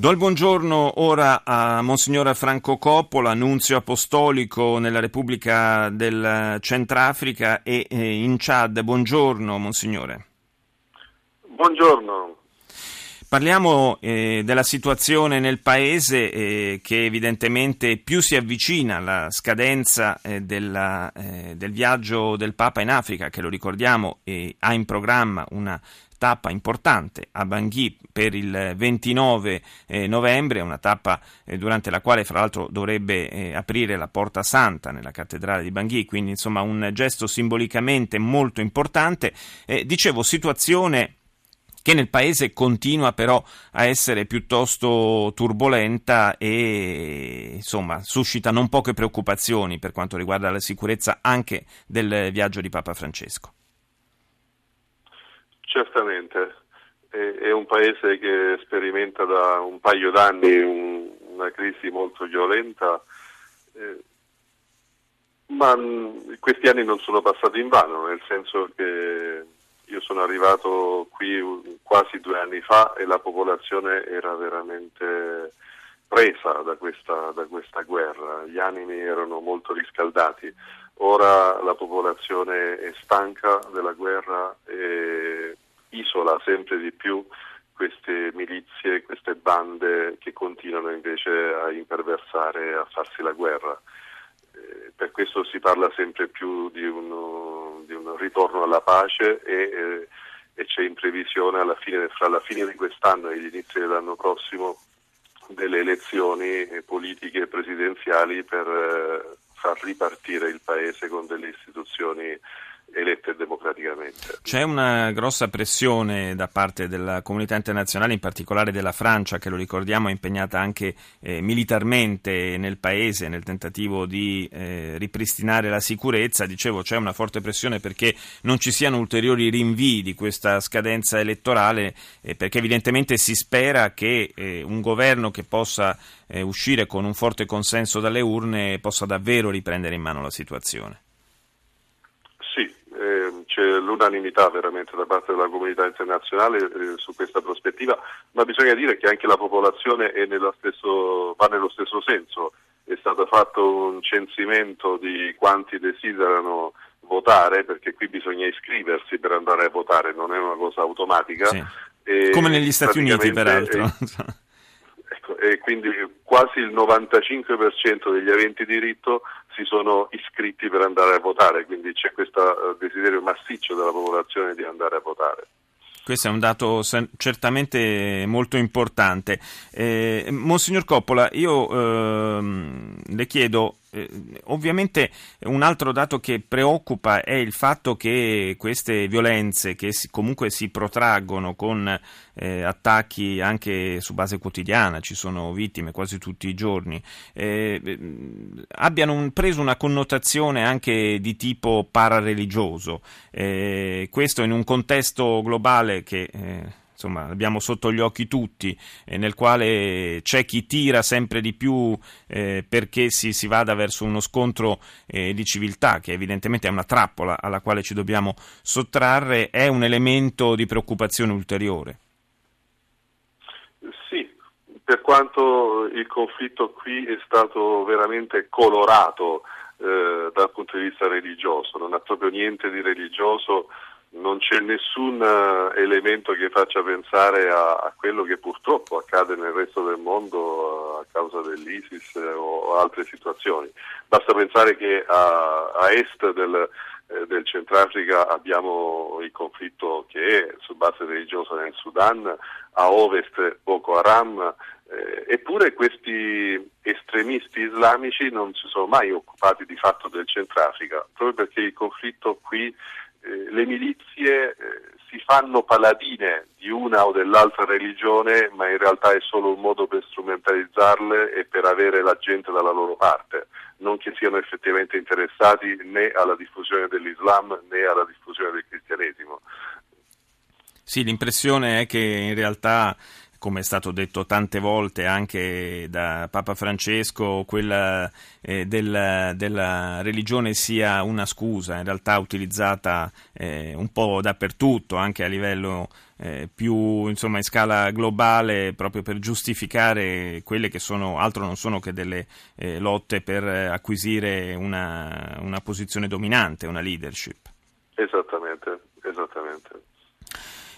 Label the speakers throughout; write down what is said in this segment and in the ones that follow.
Speaker 1: Do il buongiorno ora a Monsignor Franco Coppola, nunzio apostolico nella Repubblica del Centrafrica e in Chad. Buongiorno, Monsignore.
Speaker 2: Buongiorno.
Speaker 1: Parliamo eh, della situazione nel paese eh, che evidentemente più si avvicina alla scadenza eh, della, eh, del viaggio del Papa in Africa, che lo ricordiamo ha in programma una tappa importante a Bangui per il 29 eh, novembre, una tappa eh, durante la quale fra l'altro dovrebbe eh, aprire la Porta Santa nella cattedrale di Bangui, quindi insomma un gesto simbolicamente molto importante. Eh, dicevo, situazione che nel paese continua però a essere piuttosto turbolenta e insomma suscita non poche preoccupazioni per quanto riguarda la sicurezza anche del viaggio di Papa Francesco.
Speaker 2: Certamente, è, un paese che sperimenta da un paio d'anni una crisi molto violenta, eh, ma questi anni non sono passati in vano, nel senso che io sono arrivato qui quasi due anni fa e la popolazione era veramente presa da questa, da questa guerra, gli animi erano molto riscaldati. Ora la popolazione è stanca della guerra e isola sempre di più queste milizie, queste bande che continuano invece a imperversare, a farsi la guerra. Eh, per questo si parla sempre più di, uno, di un ritorno alla pace e, eh, e c'è in previsione fine, fra la fine di quest'anno e l'inizio dell'anno prossimo delle elezioni politiche presidenziali per eh, far ripartire il Paese con delle istituzioni elette democraticamente.
Speaker 1: C'è una grossa pressione da parte della comunità internazionale, in particolare della Francia, che lo ricordiamo è impegnata anche eh, militarmente nel paese nel tentativo di eh, ripristinare la sicurezza. Dicevo, c'è una forte pressione perché non ci siano ulteriori rinvii di questa scadenza elettorale, eh, perché evidentemente si spera che eh, un governo che possa eh, uscire con un forte consenso dalle urne possa davvero riprendere in mano la situazione
Speaker 2: l'unanimità veramente da parte della comunità internazionale eh, su questa prospettiva, ma bisogna dire che anche la popolazione nello stesso, va nello stesso senso. È stato fatto un censimento di quanti desiderano votare, perché qui bisogna iscriversi per andare a votare, non è una cosa automatica.
Speaker 1: Sì. Come negli Stati Uniti, peraltro.
Speaker 2: ecco, e quindi quasi il 95% degli aventi diritto si sono iscritti per andare a votare, quindi c'è questo uh, desiderio massiccio della popolazione di andare a votare.
Speaker 1: Questo è un dato certamente molto importante. Eh, Monsignor Coppola, io eh, le chiedo eh, ovviamente un altro dato che preoccupa è il fatto che queste violenze che si, comunque si protraggono con eh, attacchi anche su base quotidiana, ci sono vittime quasi tutti i giorni, eh, abbiano un, preso una connotazione anche di tipo parareligioso. Eh, questo in un contesto globale che eh, insomma, abbiamo sotto gli occhi tutti, eh, nel quale c'è chi tira sempre di più eh, perché si, si, vada verso uno scontro eh, di civiltà, che evidentemente è una trappola alla quale ci dobbiamo sottrarre, è un elemento di preoccupazione ulteriore.
Speaker 2: Sì, per quanto il conflitto qui è stato veramente colorato eh, dal punto di vista religioso, non ha proprio niente di religioso non c'è nessun eh, elemento che faccia pensare a, a, quello che purtroppo accade nel resto del mondo a causa dell'ISIS o altre situazioni. Basta pensare che a, a est del, eh, del, Centrafrica abbiamo il conflitto che è su base religiosa nel Sudan, a ovest Boko Haram, eh, eppure questi estremisti islamici non si sono mai occupati di fatto del Centrafrica, proprio perché il conflitto qui eh, le milizie eh, si fanno paladine di una o dell'altra religione, ma in realtà è solo un modo per strumentalizzarle e per avere la gente dalla loro parte, non che siano effettivamente interessati né alla diffusione dell'Islam né alla diffusione del cristianesimo.
Speaker 1: Sì, l'impressione è che in realtà come è stato detto tante volte anche da Papa Francesco, quella eh, del, della religione sia una scusa, in realtà utilizzata eh, un po' dappertutto, anche a livello eh, più insomma, in scala globale, proprio per giustificare quelle che sono, altro non sono che delle eh, lotte per acquisire una, una posizione dominante, una leadership.
Speaker 2: Esattamente, esattamente.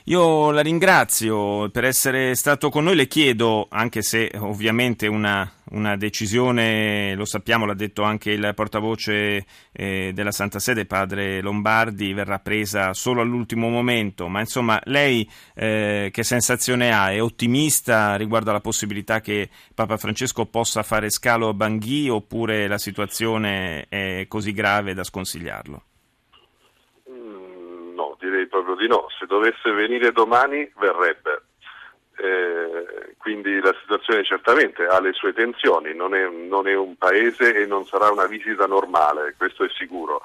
Speaker 1: Io la ringrazio per essere stato con noi, le chiedo, anche se ovviamente una, una decisione, lo sappiamo, l'ha detto anche il portavoce eh, della Santa Sede, padre Lombardi, verrà presa solo all'ultimo momento, ma insomma lei eh, che sensazione ha? È ottimista riguardo alla possibilità che Papa Francesco possa fare scalo a Bangui oppure la situazione è così grave da sconsigliarlo?
Speaker 2: Proprio di no. Se dovesse venire domani verrebbe. Eh, quindi la situazione certamente ha le sue tensioni, non è, non è, un paese e non sarà una visita normale, questo è sicuro.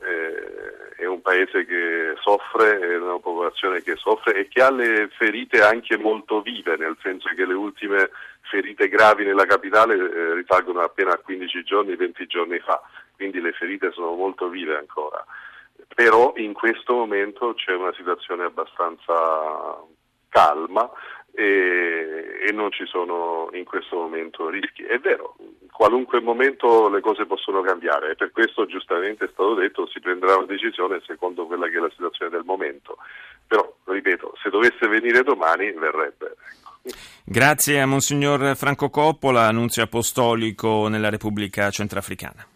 Speaker 2: Eh, è un paese che soffre, è una popolazione che soffre e che ha le ferite anche molto vive, nel senso che le ultime ferite gravi nella capitale eh, risalgono appena a 15 giorni, 20 giorni fa, quindi le ferite sono molto vive ancora però in questo momento c'è una situazione abbastanza calma e, e, non ci sono in questo momento rischi. È vero, in qualunque momento le cose possono cambiare e per questo giustamente è stato detto si prenderà una decisione secondo quella che è la situazione del momento. Però, ripeto, se dovesse venire domani verrebbe.
Speaker 1: Ecco. Grazie a Monsignor Franco Coppola, annunzio apostolico nella Repubblica Centrafricana.